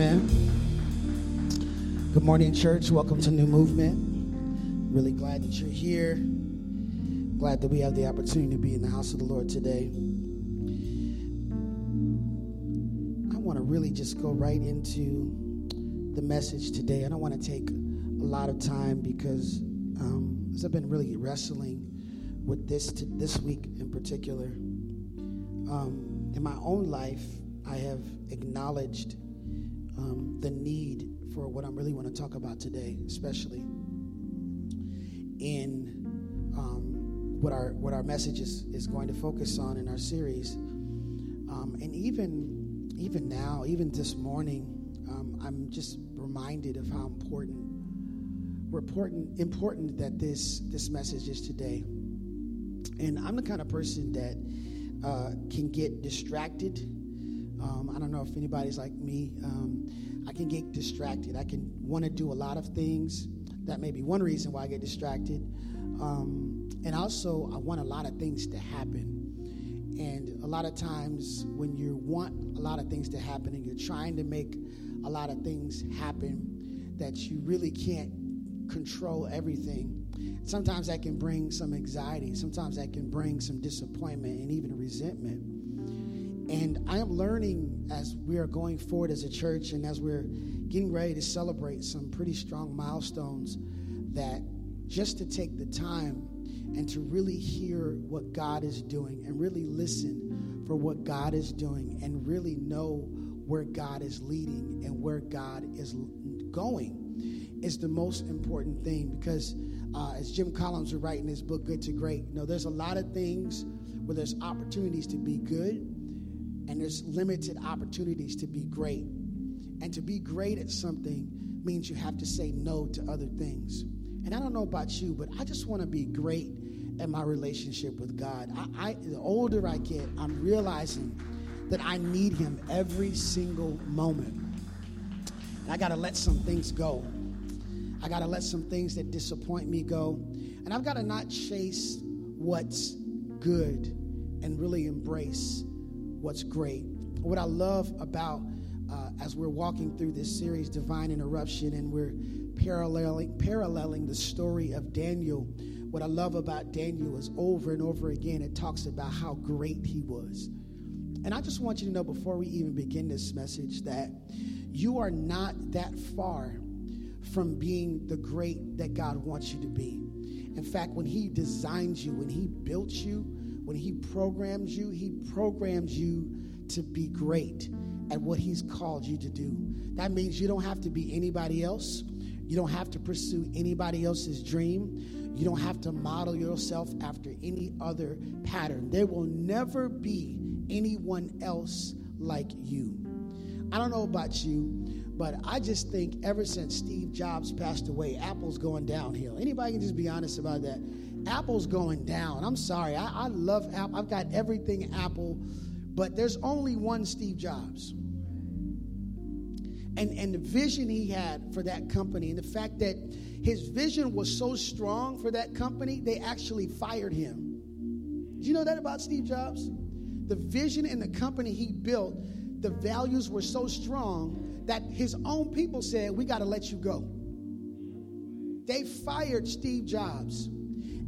Amen. Good morning, church. Welcome to New Movement. Really glad that you're here. Glad that we have the opportunity to be in the house of the Lord today. I want to really just go right into the message today. I don't want to take a lot of time because um, I've been really wrestling with this to, this week in particular. Um, in my own life, I have acknowledged um, the need for what I really want to talk about today, especially in um, what our what our message is, is going to focus on in our series. Um, and even even now, even this morning, um, I'm just reminded of how important important important that this this message is today. And I'm the kind of person that uh, can get distracted. Um, I don't know if anybody's like me. Um, I can get distracted. I can want to do a lot of things. That may be one reason why I get distracted. Um, and also, I want a lot of things to happen. And a lot of times, when you want a lot of things to happen and you're trying to make a lot of things happen, that you really can't control everything. Sometimes that can bring some anxiety. Sometimes that can bring some disappointment and even resentment. And I am learning as we are going forward as a church and as we're getting ready to celebrate some pretty strong milestones that just to take the time and to really hear what God is doing and really listen for what God is doing and really know where God is leading and where God is going is the most important thing because uh, as Jim Collins would write in his book Good to Great, you know, there's a lot of things where there's opportunities to be good and there's limited opportunities to be great. And to be great at something means you have to say no to other things. And I don't know about you, but I just want to be great at my relationship with God. I, I, the older I get, I'm realizing that I need Him every single moment. And I got to let some things go. I got to let some things that disappoint me go. And I've got to not chase what's good and really embrace what's great. What I love about uh, as we're walking through this series, Divine Interruption, and we're paralleling, paralleling the story of Daniel, what I love about Daniel is over and over again, it talks about how great he was. And I just want you to know before we even begin this message that you are not that far from being the great that God wants you to be. In fact, when He designed you, when He built you, when He programs you, He programs you to be great at what He's called you to do. That means you don't have to be anybody else. You don't have to pursue anybody else's dream. You don't have to model yourself after any other pattern. There will never be anyone else like you. I don't know about you, but I just think ever since Steve Jobs passed away, Apple's going downhill. Anybody can just be honest about that. Apple's going down. I'm sorry. I, I love Apple. I've got everything Apple, but there's only one Steve Jobs. And, and the vision he had for that company, and the fact that his vision was so strong for that company, they actually fired him. Did you know that about Steve Jobs? The vision and the company he built, the values were so strong that his own people said, We got to let you go. They fired Steve Jobs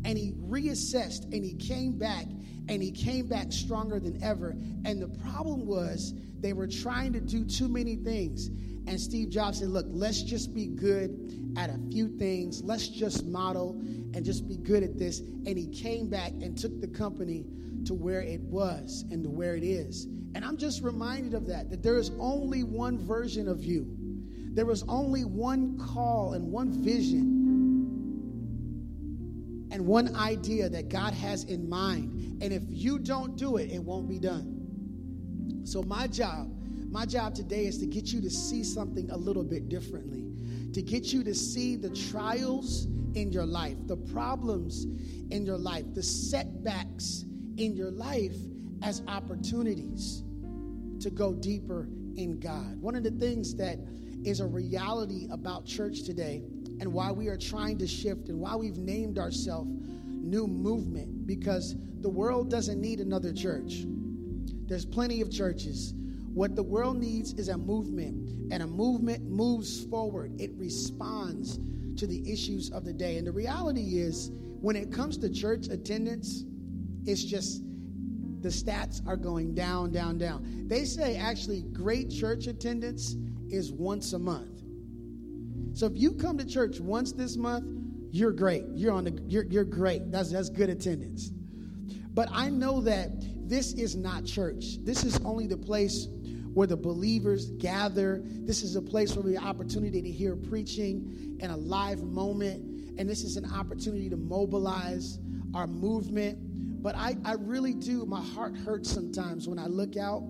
and he reassessed and he came back and he came back stronger than ever. And the problem was they were trying to do too many things. And Steve Jobs said, Look, let's just be good at a few things. Let's just model and just be good at this. And he came back and took the company to where it was and to where it is. And I'm just reminded of that, that there is only one version of you. There was only one call and one vision and one idea that God has in mind. And if you don't do it, it won't be done. So, my job, my job today is to get you to see something a little bit differently, to get you to see the trials in your life, the problems in your life, the setbacks in your life as opportunities to go deeper in God. One of the things that is a reality about church today and why we are trying to shift and why we've named ourselves New Movement because the world doesn't need another church. There's plenty of churches. What the world needs is a movement, and a movement moves forward. It responds to the issues of the day. And the reality is, when it comes to church attendance, it's just the stats are going down, down, down. They say actually great church attendance is once a month. So if you come to church once this month, you're great. You're on the you're, you're great. That's that's good attendance. But I know that this is not church. This is only the place where the believers gather. This is a place where we have opportunity to hear preaching and a live moment. And this is an opportunity to mobilize our movement. But I, I really do, my heart hurts sometimes when I look out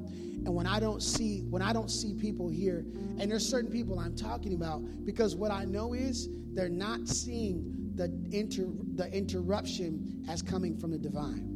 and when I don't see when I don't see people here. And there's certain people I'm talking about because what I know is they're not seeing the inter, the interruption as coming from the divine.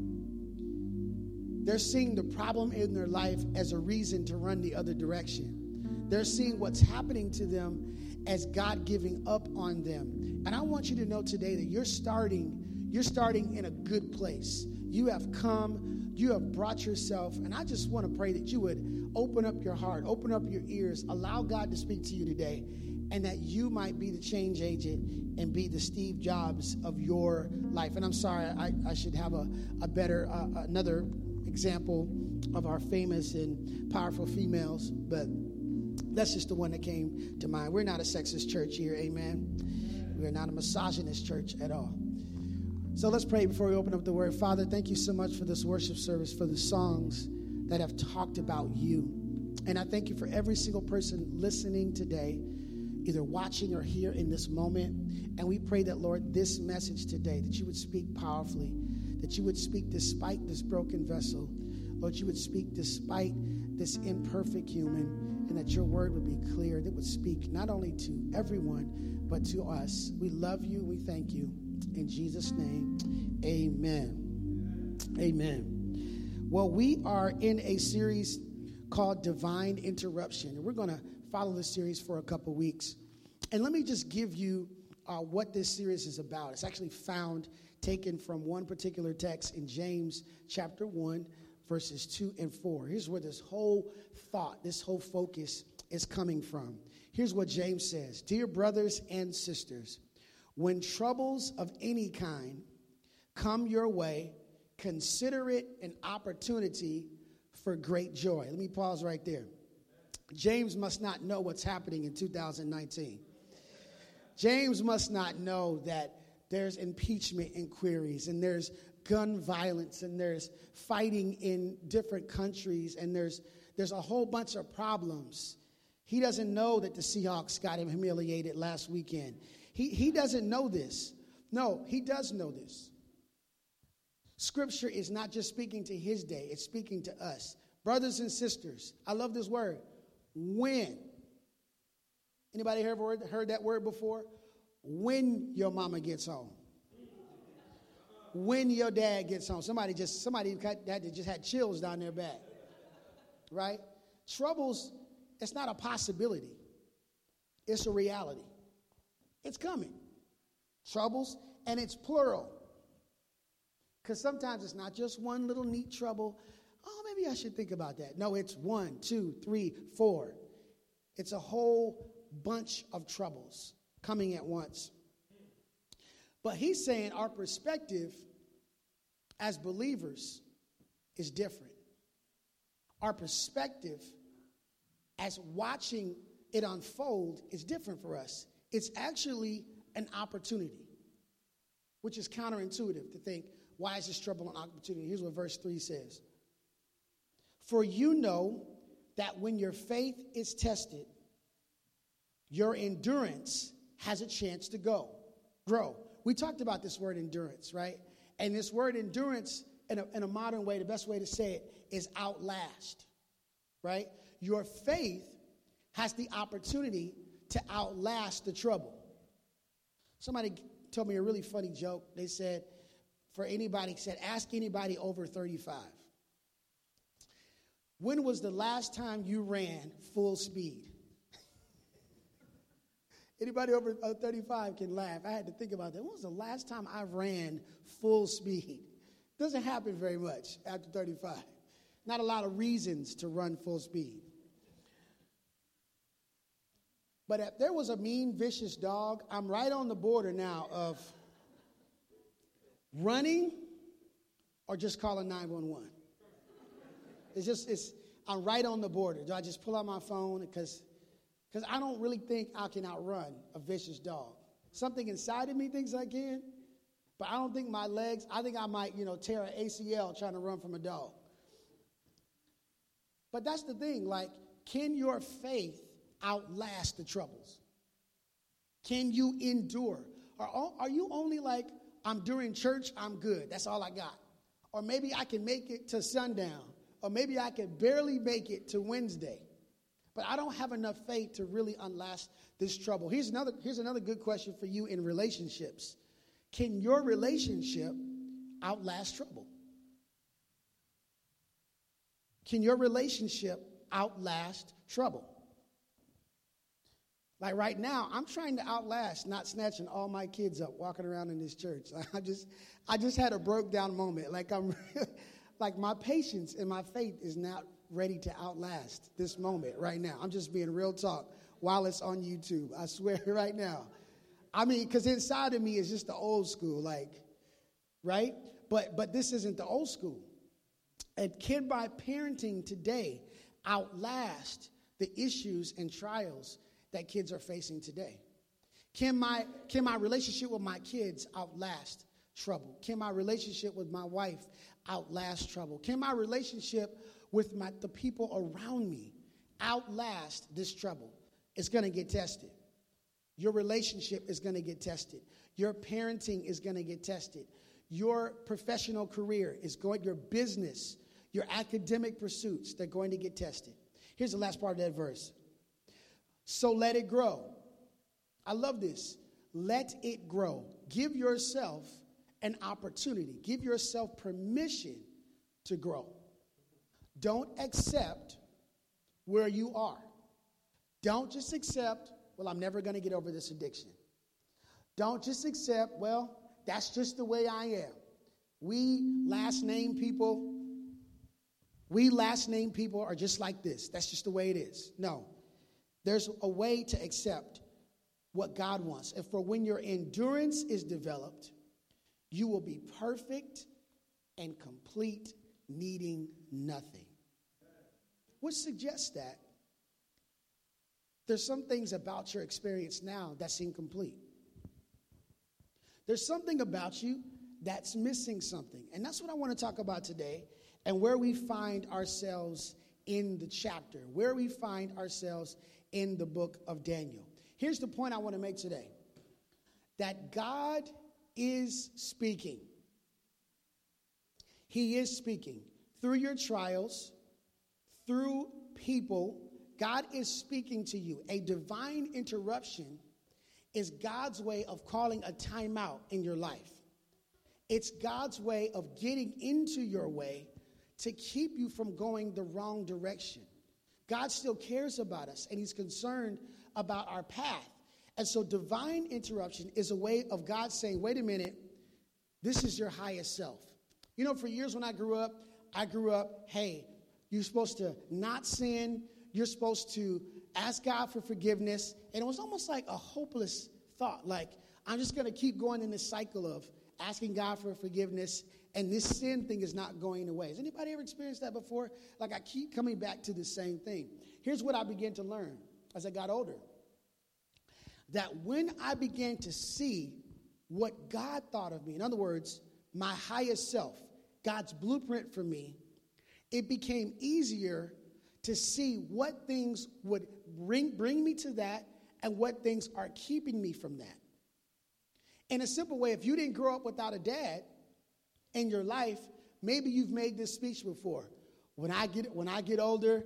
They're seeing the problem in their life as a reason to run the other direction. They're seeing what's happening to them as God giving up on them. And I want you to know today that you're starting you're starting in a good place. You have come, you have brought yourself, and I just want to pray that you would open up your heart, open up your ears, allow God to speak to you today, and that you might be the change agent and be the Steve Jobs of your life. And I'm sorry, I, I should have a, a better, uh, another example of our famous and powerful females, but that's just the one that came to mind. We're not a sexist church here, amen. We're not a misogynist church at all. So let's pray before we open up the word. Father, thank you so much for this worship service, for the songs that have talked about you. And I thank you for every single person listening today, either watching or here in this moment. And we pray that, Lord, this message today, that you would speak powerfully that you would speak despite this broken vessel. Lord, you would speak despite this imperfect human, and that your word would be clear, that would speak not only to everyone, but to us. We love you. We thank you. In Jesus' name, amen. Amen. Well, we are in a series called Divine Interruption, and we're going to follow this series for a couple weeks. And let me just give you uh, what this series is about. It's actually found taken from one particular text in James chapter 1, verses 2 and 4. Here's where this whole thought, this whole focus is coming from. Here's what James says Dear brothers and sisters, when troubles of any kind come your way, consider it an opportunity for great joy. Let me pause right there. James must not know what's happening in 2019. James must not know that there's impeachment inquiries and there's gun violence and there's fighting in different countries and there's there's a whole bunch of problems. He doesn't know that the Seahawks got him humiliated last weekend. He, he doesn't know this. No, he does know this. Scripture is not just speaking to his day, it's speaking to us. Brothers and sisters, I love this word. When. Anybody ever heard that word before? when your mama gets home. When your dad gets home. Somebody just somebody that just had chills down their back. Right? Troubles, it's not a possibility. It's a reality. It's coming. Troubles, and it's plural. Because sometimes it's not just one little neat trouble. Oh, maybe I should think about that. No, it's one, two, three, four. It's a whole bunch of troubles coming at once. But he's saying our perspective as believers is different. Our perspective as watching it unfold is different for us. It's actually an opportunity, which is counterintuitive to think, why is this trouble an opportunity? Here's what verse 3 says For you know that when your faith is tested, your endurance has a chance to go, grow. We talked about this word endurance, right? And this word endurance, in a, in a modern way, the best way to say it is outlast, right? Your faith has the opportunity to outlast the trouble. Somebody told me a really funny joke. They said, for anybody, said, ask anybody over 35. When was the last time you ran full speed? Anybody over uh, 35 can laugh. I had to think about that. When was the last time I ran full speed? Doesn't happen very much after 35. Not a lot of reasons to run full speed. But if there was a mean, vicious dog, I'm right on the border now of running or just calling 911. It's just, it's, I'm right on the border. Do I just pull out my phone? Because because I don't really think I can outrun a vicious dog. Something inside of me thinks I can, but I don't think my legs, I think I might, you know, tear an ACL trying to run from a dog. But that's the thing, like, can your faith outlast the troubles? Can you endure? Or are you only like, I'm during church, I'm good, that's all I got? Or maybe I can make it to sundown, or maybe I can barely make it to Wednesday. But I don't have enough faith to really unlast this trouble. Here's another, here's another good question for you in relationships Can your relationship outlast trouble? Can your relationship outlast trouble? Like right now, I'm trying to outlast not snatching all my kids up walking around in this church. I just I just had a broke down moment. Like I'm like my patience and my faith is not ready to outlast this moment right now. I'm just being real talk while it's on YouTube. I swear right now. I mean, because inside of me is just the old school, like, right? But but this isn't the old school. And can my parenting today outlast the issues and trials that kids are facing today? Can my can my relationship with my kids outlast trouble? Can my relationship with my wife outlast trouble? Can my relationship with my, the people around me outlast this trouble. It's going to get tested. Your relationship is going to get tested. Your parenting is going to get tested. Your professional career is going, your business, your academic pursuits, they're going to get tested. Here's the last part of that verse. So let it grow. I love this. Let it grow. Give yourself an opportunity, give yourself permission to grow. Don't accept where you are. Don't just accept, well, I'm never going to get over this addiction. Don't just accept, well, that's just the way I am. We last name people, we last name people are just like this. That's just the way it is. No. There's a way to accept what God wants. And for when your endurance is developed, you will be perfect and complete, needing nothing. Which suggests that there's some things about your experience now that's incomplete. There's something about you that's missing something. And that's what I want to talk about today and where we find ourselves in the chapter, where we find ourselves in the book of Daniel. Here's the point I want to make today that God is speaking. He is speaking through your trials, through people. God is speaking to you. A divine interruption is God's way of calling a timeout in your life. It's God's way of getting into your way to keep you from going the wrong direction. God still cares about us and He's concerned about our path. And so, divine interruption is a way of God saying, wait a minute, this is your highest self. You know, for years when I grew up, I grew up, hey, you're supposed to not sin, you're supposed to ask God for forgiveness. And it was almost like a hopeless thought. Like, I'm just going to keep going in this cycle of asking God for forgiveness, and this sin thing is not going away. Has anybody ever experienced that before? Like, I keep coming back to the same thing. Here's what I began to learn as I got older that when I began to see what God thought of me, in other words, my highest self, God's blueprint for me, it became easier to see what things would bring, bring me to that and what things are keeping me from that. In a simple way, if you didn't grow up without a dad in your life, maybe you've made this speech before. When I get when I get older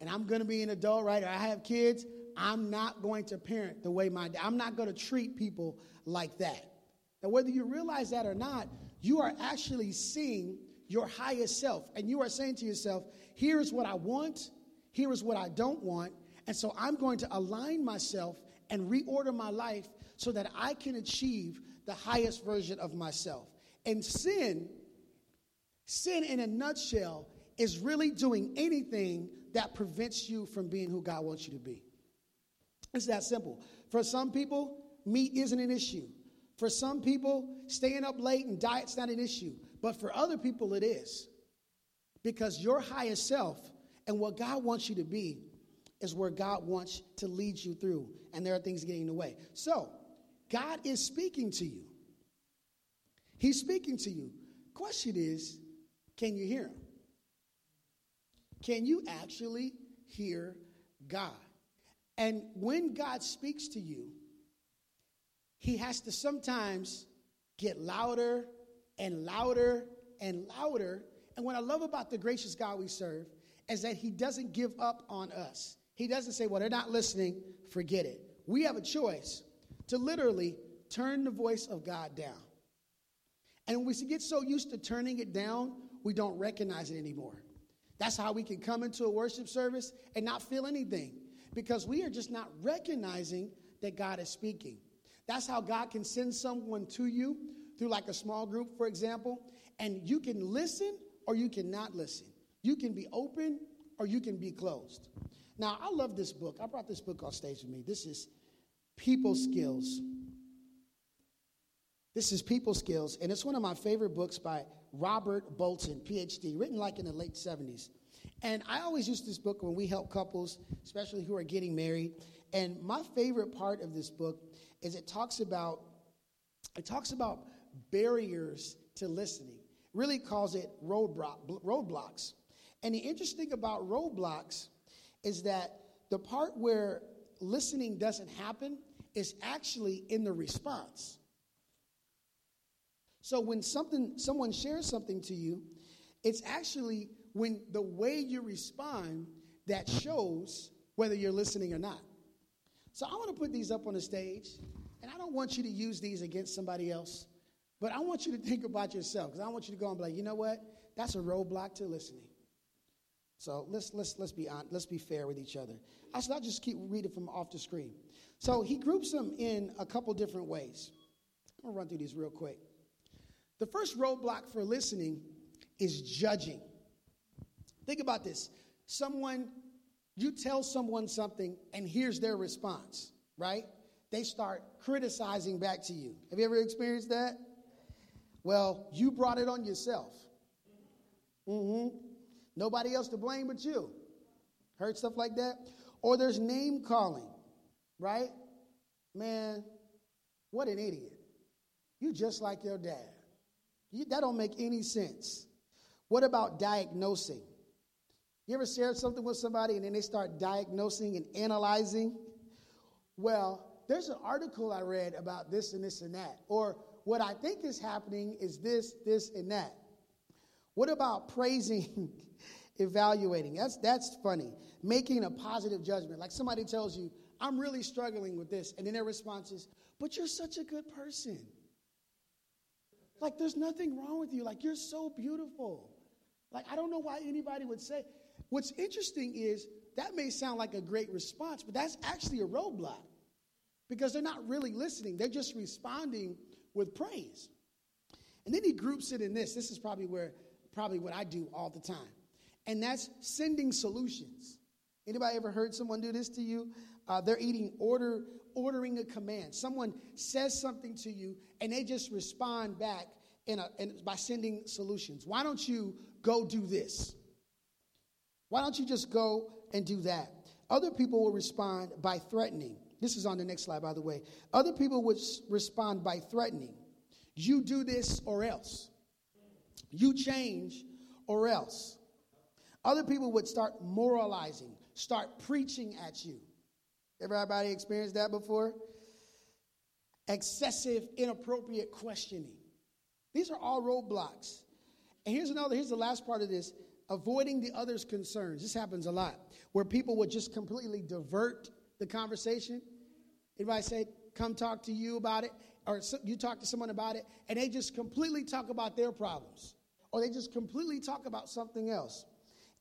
and I'm going to be an adult, right, or I have kids, I'm not going to parent the way my dad. I'm not going to treat people like that. And whether you realize that or not, you are actually seeing your highest self. And you are saying to yourself, here's what I want, here is what I don't want. And so I'm going to align myself and reorder my life so that I can achieve the highest version of myself. And sin, sin in a nutshell, is really doing anything that prevents you from being who God wants you to be. It's that simple. For some people, meat isn't an issue. For some people, staying up late and diet's not an issue. But for other people, it is. Because your highest self and what God wants you to be is where God wants to lead you through. And there are things getting in the way. So, God is speaking to you. He's speaking to you. Question is, can you hear him? Can you actually hear God? And when God speaks to you, he has to sometimes get louder and louder and louder. And what I love about the gracious God we serve is that he doesn't give up on us. He doesn't say, well, they're not listening, forget it. We have a choice to literally turn the voice of God down. And when we get so used to turning it down, we don't recognize it anymore. That's how we can come into a worship service and not feel anything because we are just not recognizing that God is speaking. That's how God can send someone to you through like a small group, for example, and you can listen or you cannot listen. You can be open or you can be closed. Now, I love this book. I brought this book on stage with me. This is People Skills. This is People Skills, and it's one of my favorite books by Robert Bolton, PhD, written like in the late 70s. And I always use this book when we help couples, especially who are getting married. And my favorite part of this book is it talks about it talks about barriers to listening. Really calls it roadblock, roadblocks. And the interesting about roadblocks is that the part where listening doesn't happen is actually in the response. So when something someone shares something to you, it's actually when the way you respond that shows whether you're listening or not. So I want to put these up on the stage, and I don't want you to use these against somebody else, but I want you to think about yourself because I want you to go and be like, you know what? That's a roadblock to listening. So let's let's let's be on, let's be fair with each other. I should not just keep reading from off the screen. So he groups them in a couple different ways. I'm gonna run through these real quick. The first roadblock for listening is judging. Think about this. Someone, you tell someone something, and here's their response, right? They start criticizing back to you. Have you ever experienced that? Well, you brought it on yourself. Mm-hmm. Nobody else to blame but you. Heard stuff like that? Or there's name calling, right? Man, what an idiot. You just like your dad. That don't make any sense. What about diagnosing? You ever share something with somebody and then they start diagnosing and analyzing? Well, there's an article I read about this and this and that. Or what I think is happening is this, this, and that. What about praising, evaluating? That's, that's funny. Making a positive judgment. Like somebody tells you, I'm really struggling with this. And then their response is, but you're such a good person. Like there's nothing wrong with you. Like you're so beautiful. Like I don't know why anybody would say, What's interesting is that may sound like a great response, but that's actually a roadblock because they're not really listening. They're just responding with praise. And then he groups it in this. This is probably where probably what I do all the time. And that's sending solutions. Anybody ever heard someone do this to you? Uh, they're eating order, ordering a command. Someone says something to you, and they just respond back in a, in, by sending solutions. Why don't you go do this? Why don't you just go and do that? Other people will respond by threatening. This is on the next slide, by the way. Other people would respond by threatening. You do this or else. You change or else. Other people would start moralizing, start preaching at you. Everybody experienced that before? Excessive, inappropriate questioning. These are all roadblocks. And here's another, here's the last part of this avoiding the other's concerns. This happens a lot, where people would just completely divert the conversation. Anybody say, come talk to you about it, or you talk to someone about it, and they just completely talk about their problems, or they just completely talk about something else.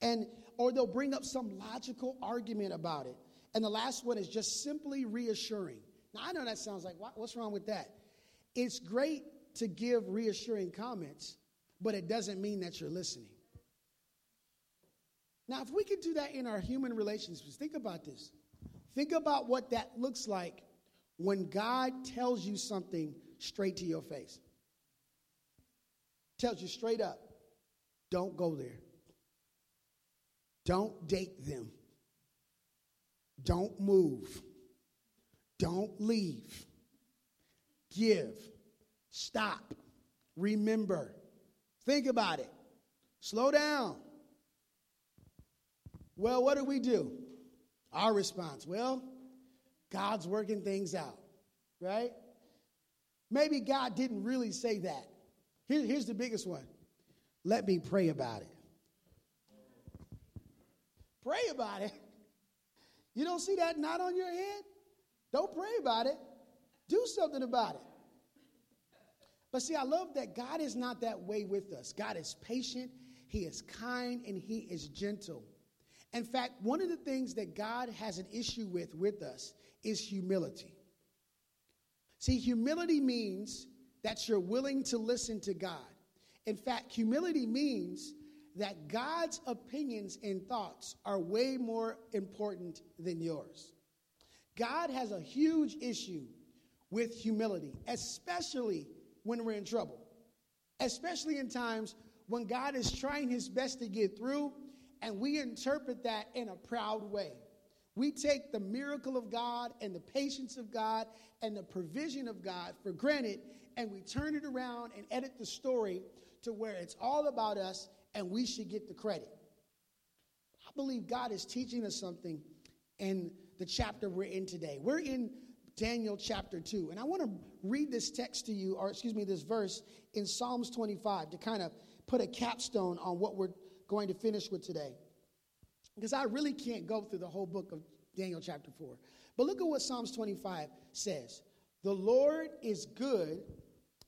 And or they'll bring up some logical argument about it. And the last one is just simply reassuring. Now, I know that sounds like, what's wrong with that? It's great to give reassuring comments, but it doesn't mean that you're listening. Now, if we could do that in our human relationships, think about this. Think about what that looks like when God tells you something straight to your face. Tells you straight up, don't go there. Don't date them. Don't move. Don't leave. Give. Stop. Remember. Think about it. Slow down. Well, what do we do? Our response, well, God's working things out, right? Maybe God didn't really say that. Here, here's the biggest one let me pray about it. Pray about it. You don't see that knot on your head? Don't pray about it. Do something about it. But see, I love that God is not that way with us. God is patient, He is kind, and He is gentle. In fact, one of the things that God has an issue with with us is humility. See, humility means that you're willing to listen to God. In fact, humility means that God's opinions and thoughts are way more important than yours. God has a huge issue with humility, especially when we're in trouble, especially in times when God is trying his best to get through, and we interpret that in a proud way. We take the miracle of God and the patience of God and the provision of God for granted, and we turn it around and edit the story to where it's all about us and we should get the credit. I believe God is teaching us something in the chapter we're in today. We're in Daniel chapter 2, and I want to read this text to you, or excuse me, this verse in Psalms 25 to kind of put a capstone on what we're going to finish with today. Because I really can't go through the whole book of Daniel chapter 4. But look at what Psalms 25 says The Lord is good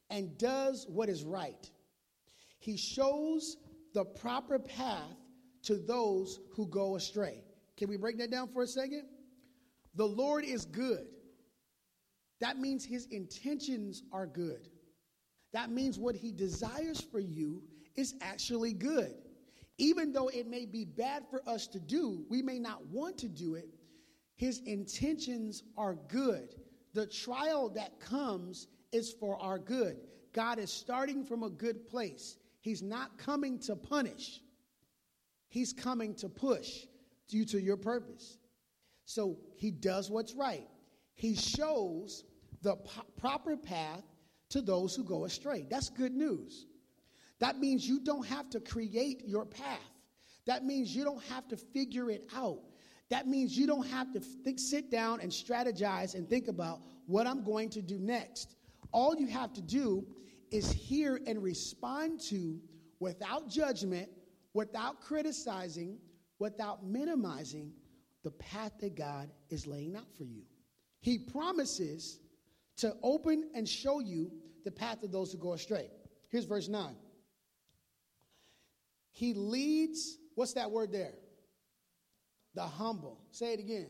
and does what is right. He shows the proper path to those who go astray. Can we break that down for a second? The Lord is good. That means his intentions are good. That means what he desires for you is actually good. Even though it may be bad for us to do, we may not want to do it, his intentions are good. The trial that comes is for our good. God is starting from a good place. He's not coming to punish, He's coming to push due to your purpose. So He does what's right. He shows the po- proper path to those who go astray. That's good news. That means you don't have to create your path. That means you don't have to figure it out. That means you don't have to sit down and strategize and think about what I'm going to do next. All you have to do is hear and respond to without judgment, without criticizing, without minimizing the path that God is laying out for you. He promises to open and show you the path of those who go astray. Here's verse 9. He leads, what's that word there? The humble. Say it again.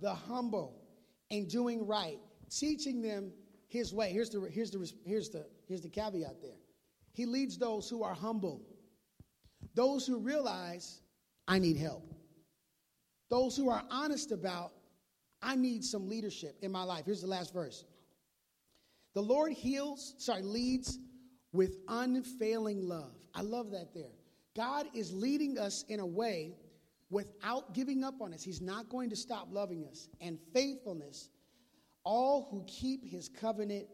The humble in doing right, teaching them his way. Here's the, here's the, here's the, here's the caveat there. He leads those who are humble, those who realize, I need help, those who are honest about, I need some leadership in my life. Here's the last verse. The Lord heals, sorry, leads with unfailing love. I love that there. God is leading us in a way without giving up on us. He's not going to stop loving us. And faithfulness all who keep his covenant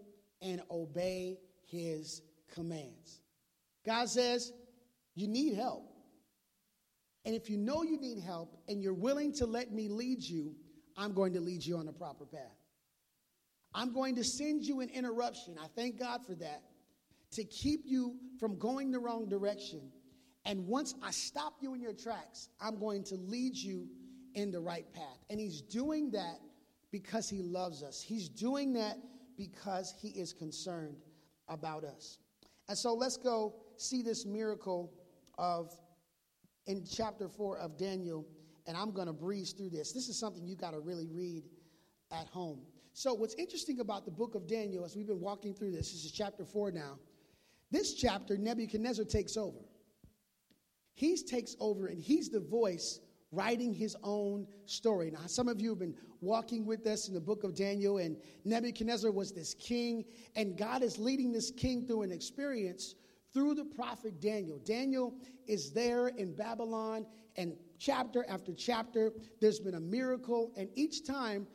and obey his commands. God says, You need help. And if you know you need help and you're willing to let me lead you, I'm going to lead you on the proper path. I'm going to send you an interruption. I thank God for that to keep you from going the wrong direction. And once I stop you in your tracks, I'm going to lead you in the right path. And He's doing that because he loves us. He's doing that because he is concerned about us. And so let's go see this miracle of in chapter 4 of Daniel and I'm going to breeze through this. This is something you got to really read at home. So what's interesting about the book of Daniel as we've been walking through this, this is chapter 4 now. This chapter Nebuchadnezzar takes over. He takes over and he's the voice writing his own story. Now, some of you have been walking with us in the book of Daniel, and Nebuchadnezzar was this king, and God is leading this king through an experience through the prophet Daniel. Daniel is there in Babylon, and chapter after chapter, there's been a miracle, and each time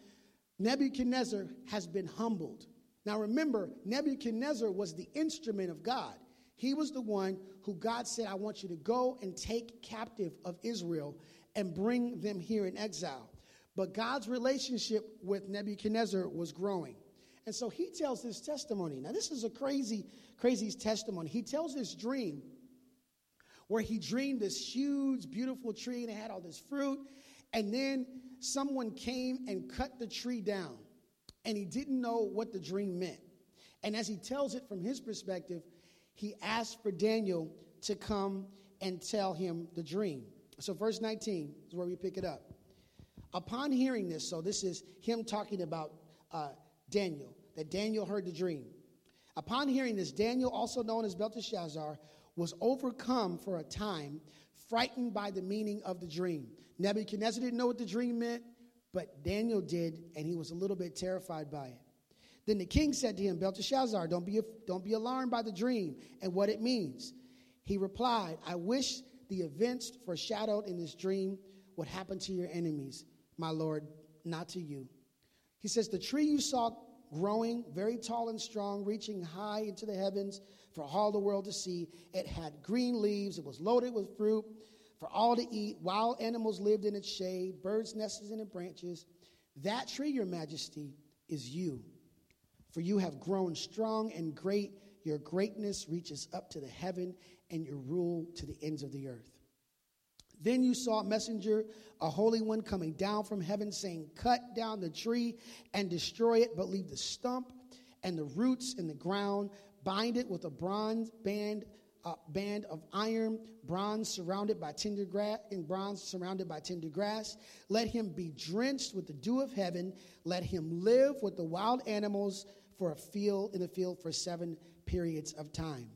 Nebuchadnezzar has been humbled. Now remember, Nebuchadnezzar was the instrument of God. He was the one who God said, I want you to go and take captive of Israel and bring them here in exile. But God's relationship with Nebuchadnezzar was growing. And so he tells this testimony. Now, this is a crazy, crazy testimony. He tells this dream where he dreamed this huge, beautiful tree and it had all this fruit. And then someone came and cut the tree down. And he didn't know what the dream meant. And as he tells it from his perspective, he asked for Daniel to come and tell him the dream. So, verse 19 is where we pick it up. Upon hearing this, so this is him talking about uh, Daniel, that Daniel heard the dream. Upon hearing this, Daniel, also known as Belteshazzar, was overcome for a time, frightened by the meaning of the dream. Nebuchadnezzar didn't know what the dream meant, but Daniel did, and he was a little bit terrified by it. Then the king said to him, Belteshazzar, don't be, don't be alarmed by the dream and what it means. He replied, I wish the events foreshadowed in this dream would happen to your enemies, my Lord, not to you. He says, The tree you saw growing, very tall and strong, reaching high into the heavens for all the world to see, it had green leaves, it was loaded with fruit for all to eat. Wild animals lived in its shade, birds nested in its branches. That tree, your majesty, is you. For you have grown strong and great. Your greatness reaches up to the heaven, and your rule to the ends of the earth. Then you saw a messenger, a holy one, coming down from heaven, saying, Cut down the tree and destroy it, but leave the stump and the roots in the ground. Bind it with a bronze band, band of iron, bronze surrounded by tender grass, and bronze surrounded by tender grass. Let him be drenched with the dew of heaven. Let him live with the wild animals for a field in the field for seven periods of time.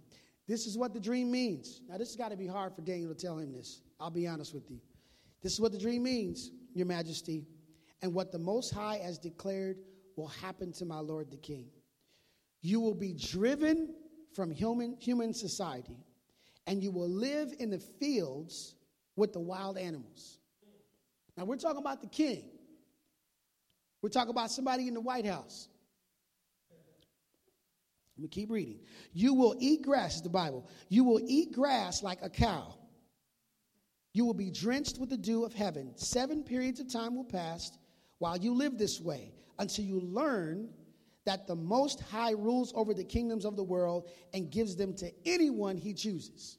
This is what the dream means. Now, this has got to be hard for Daniel to tell him this. I'll be honest with you. This is what the dream means, Your Majesty, and what the Most High has declared will happen to my Lord the King. You will be driven from human, human society, and you will live in the fields with the wild animals. Now, we're talking about the king. We're talking about somebody in the White House. Let me keep reading. You will eat grass, is the Bible. You will eat grass like a cow. You will be drenched with the dew of heaven. Seven periods of time will pass while you live this way until you learn that the Most High rules over the kingdoms of the world and gives them to anyone he chooses.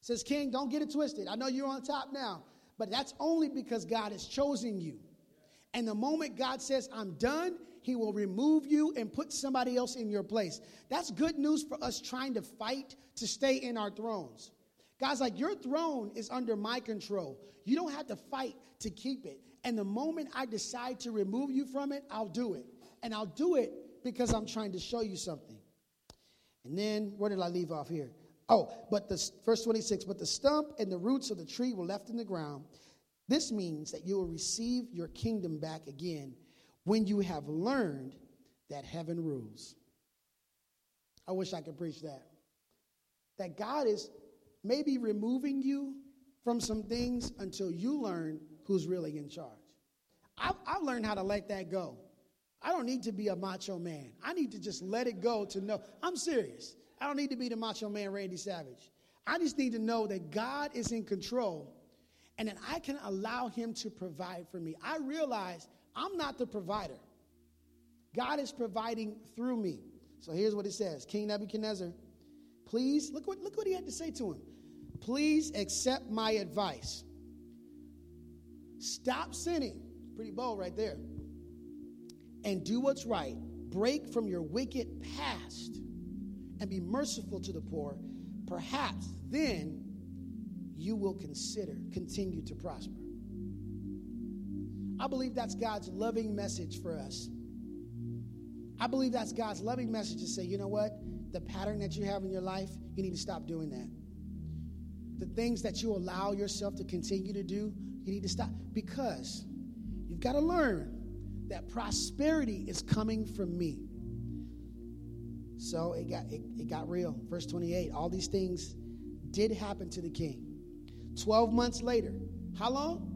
Says, King, don't get it twisted. I know you're on top now, but that's only because God has chosen you. And the moment God says, I'm done, he will remove you and put somebody else in your place. That's good news for us trying to fight to stay in our thrones. God's like, Your throne is under my control. You don't have to fight to keep it. And the moment I decide to remove you from it, I'll do it. And I'll do it because I'm trying to show you something. And then, where did I leave off here? Oh, but the verse 26, but the stump and the roots of the tree were left in the ground. This means that you will receive your kingdom back again when you have learned that heaven rules. I wish I could preach that. That God is maybe removing you from some things until you learn who's really in charge. I've, I've learned how to let that go. I don't need to be a macho man. I need to just let it go to know. I'm serious. I don't need to be the macho man Randy Savage. I just need to know that God is in control and that I can allow Him to provide for me. I realize I'm not the provider. God is providing through me. So here's what it says King Nebuchadnezzar, please, look what, look what he had to say to him. Please accept my advice. Stop sinning. Pretty bold right there. And do what's right. Break from your wicked past and be merciful to the poor. Perhaps then you will consider, continue to prosper. I believe that's God's loving message for us. I believe that's God's loving message to say, you know what? The pattern that you have in your life, you need to stop doing that. the things that you allow yourself to continue to do, you need to stop because you've got to learn that prosperity is coming from me. So it got it, it got real. Verse 28, all these things did happen to the king. 12 months later. How long?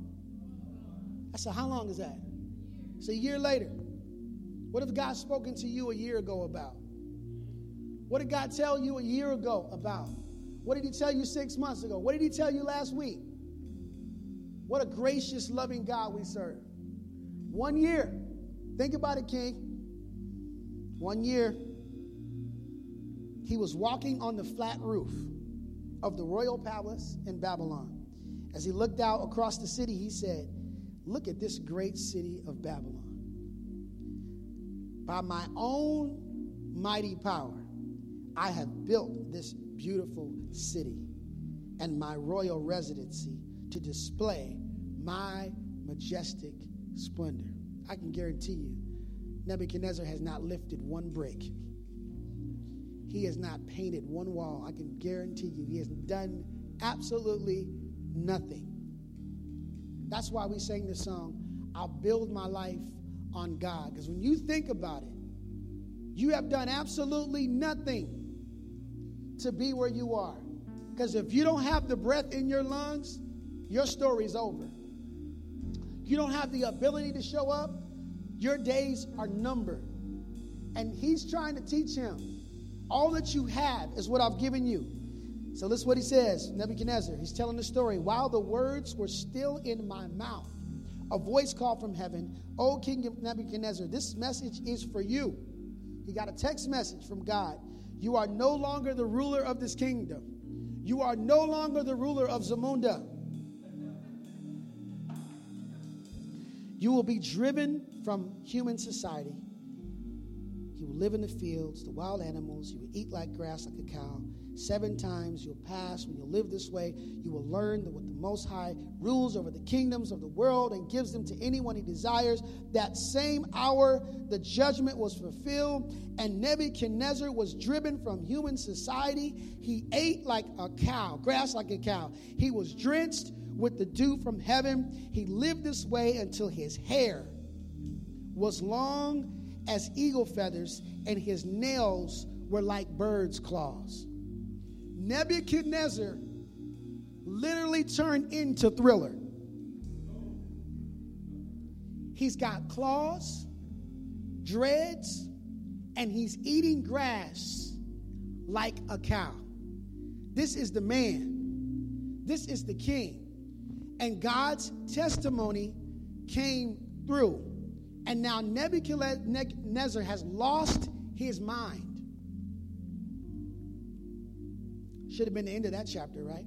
I said, how long is that? It's a year later. What if God spoken to you a year ago about? What did God tell you a year ago about? What did He tell you six months ago? What did He tell you last week? What a gracious, loving God we serve. One year. Think about it, King. One year, he was walking on the flat roof of the royal palace in Babylon. As he looked out across the city, he said, Look at this great city of Babylon. By my own mighty power, I have built this beautiful city and my royal residency to display my majestic splendor. I can guarantee you, Nebuchadnezzar has not lifted one brick. He has not painted one wall. I can guarantee you, he has done absolutely nothing. That's why we sang the song, I'll build my life on God. Because when you think about it, you have done absolutely nothing to be where you are. Because if you don't have the breath in your lungs, your story's over. You don't have the ability to show up, your days are numbered. And he's trying to teach him all that you have is what I've given you. So listen what he says, Nebuchadnezzar. He's telling the story. While the words were still in my mouth, a voice called from heaven, O King Nebuchadnezzar, this message is for you. He got a text message from God. You are no longer the ruler of this kingdom. You are no longer the ruler of Zamunda. You will be driven from human society. You will live in the fields, the wild animals. You will eat like grass, like a cow. Seven times you'll pass. When you live this way, you will learn that what the Most High rules over the kingdoms of the world and gives them to anyone he desires. That same hour, the judgment was fulfilled, and Nebuchadnezzar was driven from human society. He ate like a cow, grass like a cow. He was drenched with the dew from heaven. He lived this way until his hair was long as eagle feathers, and his nails were like birds' claws. Nebuchadnezzar literally turned into Thriller. He's got claws, dreads, and he's eating grass like a cow. This is the man. This is the king. And God's testimony came through. And now Nebuchadnezzar has lost his mind. Should have been the end of that chapter, right?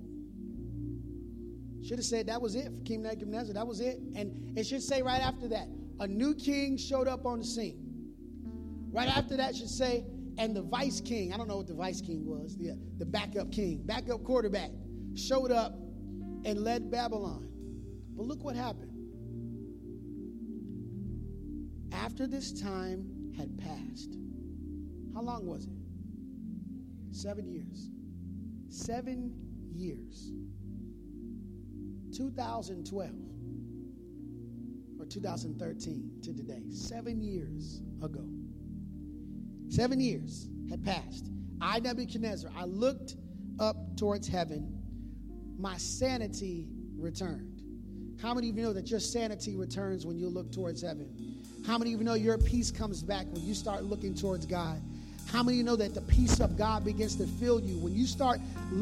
Should have said that was it for King Nebuchadnezzar. That was it. And it should say right after that, a new king showed up on the scene. Right after that should say, and the vice king, I don't know what the vice king was, the, the backup king, backup quarterback, showed up and led Babylon. But look what happened. After this time had passed, how long was it? Seven years. Seven years. 2012 or 2013 to today, seven years ago. Seven years had passed. I, Nebuchadnezzar, I looked up towards heaven. My sanity returned. How many of you know that your sanity returns when you look towards heaven? How many of you know your peace comes back when you start looking towards God? How many you know that the peace of God begins to fill you when you start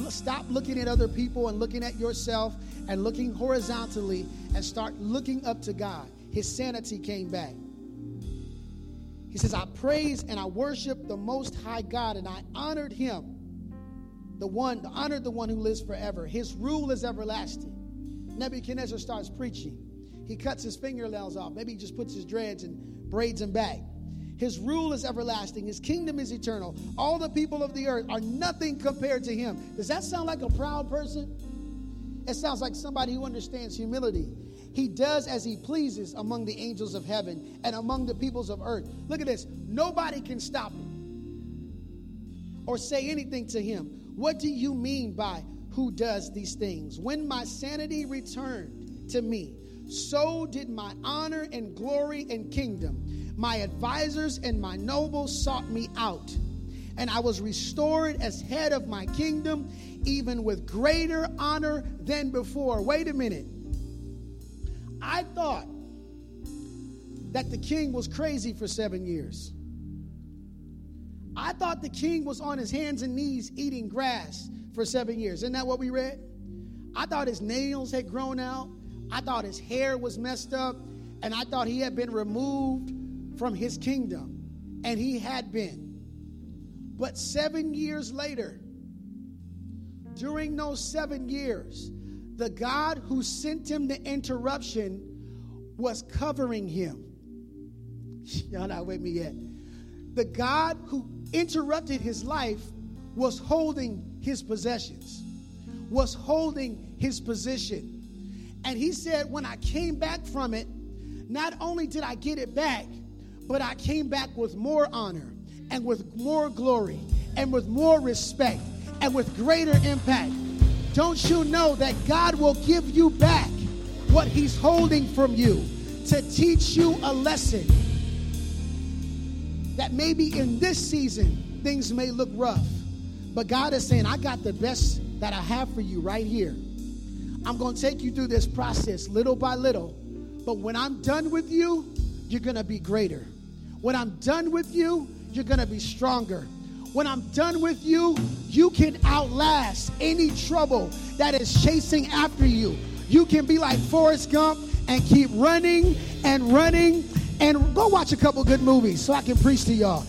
stop looking at other people and looking at yourself and looking horizontally and start looking up to God? His sanity came back. He says, I praise and I worship the most high God, and I honored him, the one, honored the one who lives forever. His rule is everlasting. Nebuchadnezzar starts preaching. He cuts his fingernails off. Maybe he just puts his dreads and braids them back. His rule is everlasting. His kingdom is eternal. All the people of the earth are nothing compared to him. Does that sound like a proud person? It sounds like somebody who understands humility. He does as he pleases among the angels of heaven and among the peoples of earth. Look at this. Nobody can stop him or say anything to him. What do you mean by who does these things. When my sanity returned to me, so did my honor and glory and kingdom. My advisors and my nobles sought me out, and I was restored as head of my kingdom, even with greater honor than before. Wait a minute. I thought that the king was crazy for seven years. I thought the king was on his hands and knees eating grass for seven years. Isn't that what we read? I thought his nails had grown out. I thought his hair was messed up. And I thought he had been removed from his kingdom. And he had been. But seven years later, during those seven years, the God who sent him the interruption was covering him. Y'all not with me yet. The God who interrupted his life was holding his possessions, was holding his position. And he said, when I came back from it, not only did I get it back, but I came back with more honor and with more glory and with more respect and with greater impact. Don't you know that God will give you back what he's holding from you to teach you a lesson? That maybe in this season things may look rough, but God is saying, I got the best that I have for you right here. I'm going to take you through this process little by little, but when I'm done with you, you're going to be greater. When I'm done with you, you're going to be stronger. When I'm done with you, you can outlast any trouble that is chasing after you. You can be like Forrest Gump and keep running and running and go watch a couple good movies so I can preach to y'all.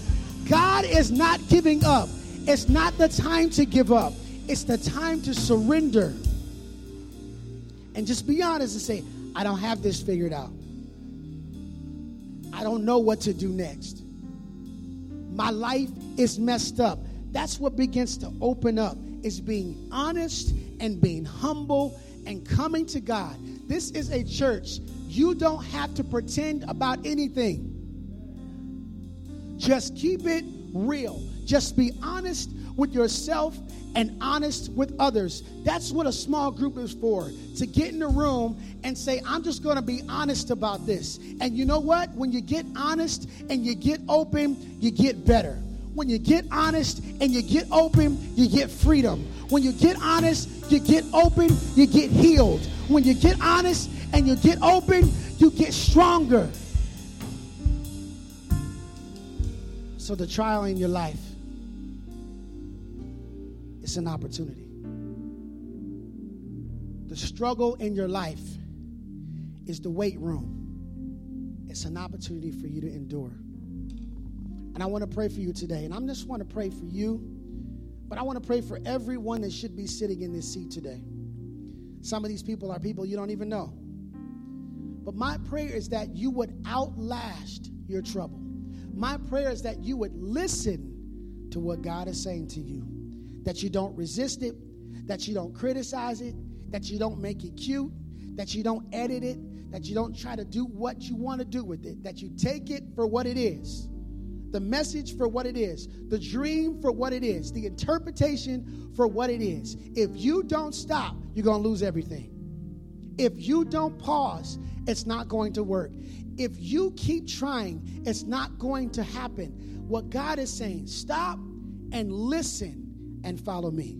God is not giving up. It's not the time to give up. It's the time to surrender. And just be honest and say, I don't have this figured out. Don't know what to do next. My life is messed up. That's what begins to open up is being honest and being humble and coming to God. This is a church you don't have to pretend about anything. Just keep it real. Just be honest with yourself and honest with others. That's what a small group is for to get in a room and say, I'm just going to be honest about this. And you know what? When you get honest and you get open, you get better. When you get honest and you get open, you get freedom. When you get honest, you get open, you get healed. When you get honest and you get open, you get stronger. So the trial in your life is an opportunity. The struggle in your life is the weight room. It's an opportunity for you to endure. And I want to pray for you today. And I just want to pray for you, but I want to pray for everyone that should be sitting in this seat today. Some of these people are people you don't even know. But my prayer is that you would outlast your trouble. My prayer is that you would listen to what God is saying to you, that you don't resist it, that you don't criticize it, that you don't make it cute, that you don't edit it, that you don't try to do what you want to do with it, that you take it for what it is. The message for what it is, the dream for what it is, the interpretation for what it is. If you don't stop, you're going to lose everything. If you don't pause, it's not going to work. If you keep trying, it's not going to happen. What God is saying, stop and listen and follow me.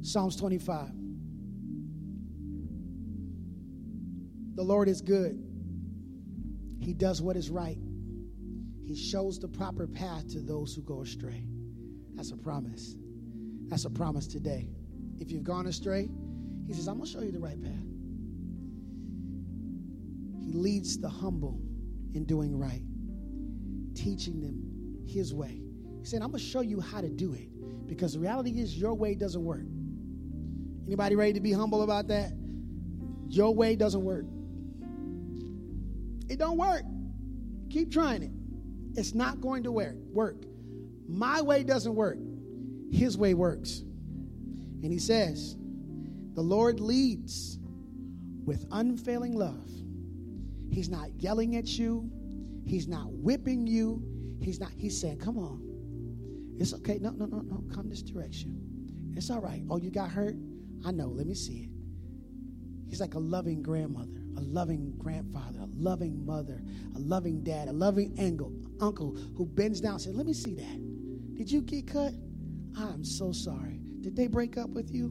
Psalms 25. The Lord is good. He does what is right. He shows the proper path to those who go astray. That's a promise. That's a promise today. If you've gone astray, he says, I'm going to show you the right path. He leads the humble in doing right, teaching them his way. He said, I'm going to show you how to do it because the reality is your way doesn't work. Anybody ready to be humble about that? Your way doesn't work. It don't work. Keep trying it. It's not going to work. Work. My way doesn't work. His way works. And he says, the Lord leads with unfailing love. He's not yelling at you. He's not whipping you. He's not, he's saying, come on. It's okay. No, no, no, no. Come this direction. It's all right. Oh, you got hurt? I know. Let me see it. He's like a loving grandmother, a loving grandfather, a loving mother, a loving dad, a loving uncle, uncle who bends down and says, Let me see that. Did you get cut? I'm so sorry. Did they break up with you?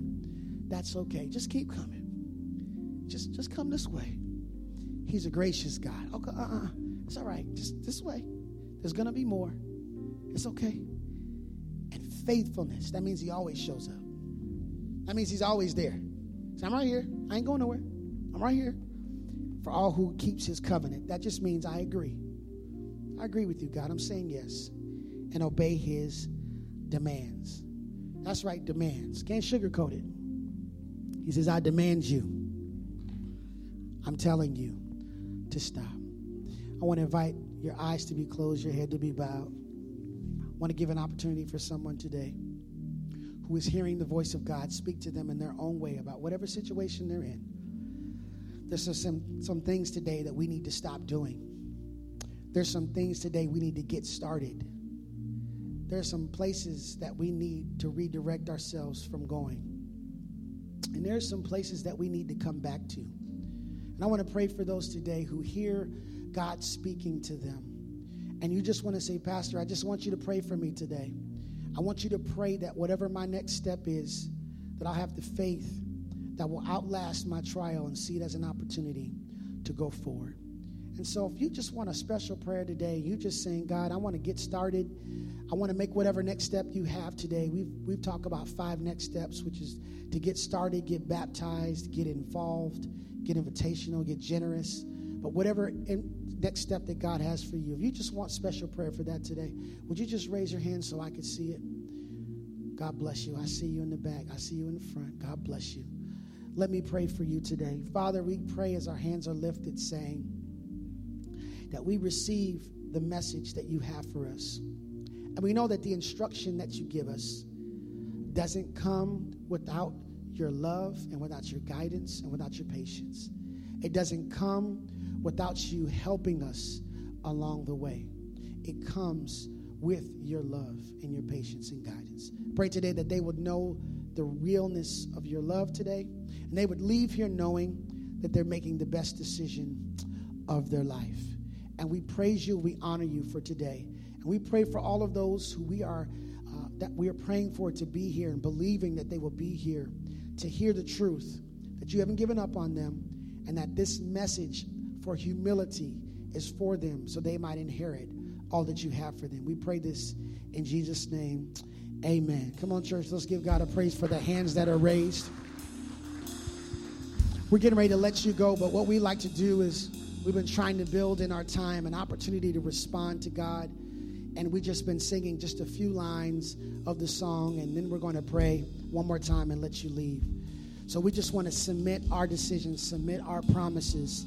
That's okay. Just keep coming. Just just come this way. He's a gracious God. Okay, uh-uh. It's all right. Just this way. There's gonna be more. It's okay. And faithfulness. That means he always shows up. That means he's always there. I'm right here. I ain't going nowhere. I'm right here. For all who keeps his covenant. That just means I agree. I agree with you, God. I'm saying yes. And obey his demands. That's right, demands. Can't sugarcoat it. He says, I demand you. I'm telling you to stop. I want to invite your eyes to be closed, your head to be bowed. Want to give an opportunity for someone today who is hearing the voice of God speak to them in their own way about whatever situation they're in. There's some, some things today that we need to stop doing. There's some things today we need to get started. There's some places that we need to redirect ourselves from going. And there's some places that we need to come back to. And I want to pray for those today who hear God speaking to them. And you just want to say, Pastor, I just want you to pray for me today. I want you to pray that whatever my next step is, that I'll have the faith that will outlast my trial and see it as an opportunity to go forward. And so, if you just want a special prayer today, you just saying, God, I want to get started. I want to make whatever next step you have today. We've, we've talked about five next steps, which is to get started, get baptized, get involved, get invitational, get generous. But whatever next step that God has for you, if you just want special prayer for that today, would you just raise your hand so I could see it? God bless you. I see you in the back. I see you in the front. God bless you. Let me pray for you today. Father, we pray as our hands are lifted, saying, that we receive the message that you have for us. And we know that the instruction that you give us doesn't come without your love and without your guidance and without your patience. It doesn't come without you helping us along the way. It comes with your love and your patience and guidance. Pray today that they would know the realness of your love today and they would leave here knowing that they're making the best decision of their life. And we praise you, we honor you for today. And we pray for all of those who we are uh, that we are praying for to be here and believing that they will be here to hear the truth, that you haven't given up on them, and that this message for humility is for them so they might inherit all that you have for them. We pray this in Jesus' name. Amen. Come on, church, let's give God a praise for the hands that are raised. We're getting ready to let you go, but what we like to do is We've been trying to build in our time an opportunity to respond to God. And we've just been singing just a few lines of the song, and then we're going to pray one more time and let you leave. So we just want to submit our decisions, submit our promises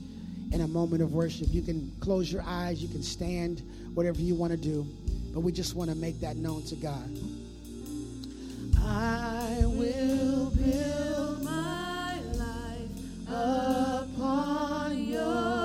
in a moment of worship. You can close your eyes, you can stand, whatever you want to do, but we just want to make that known to God. I will build.